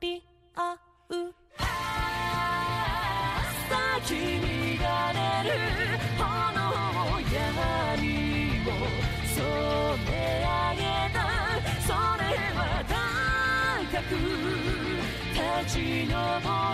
り合う」「明日君が出る炎槍を染め上げた」「それは高く立ち上る」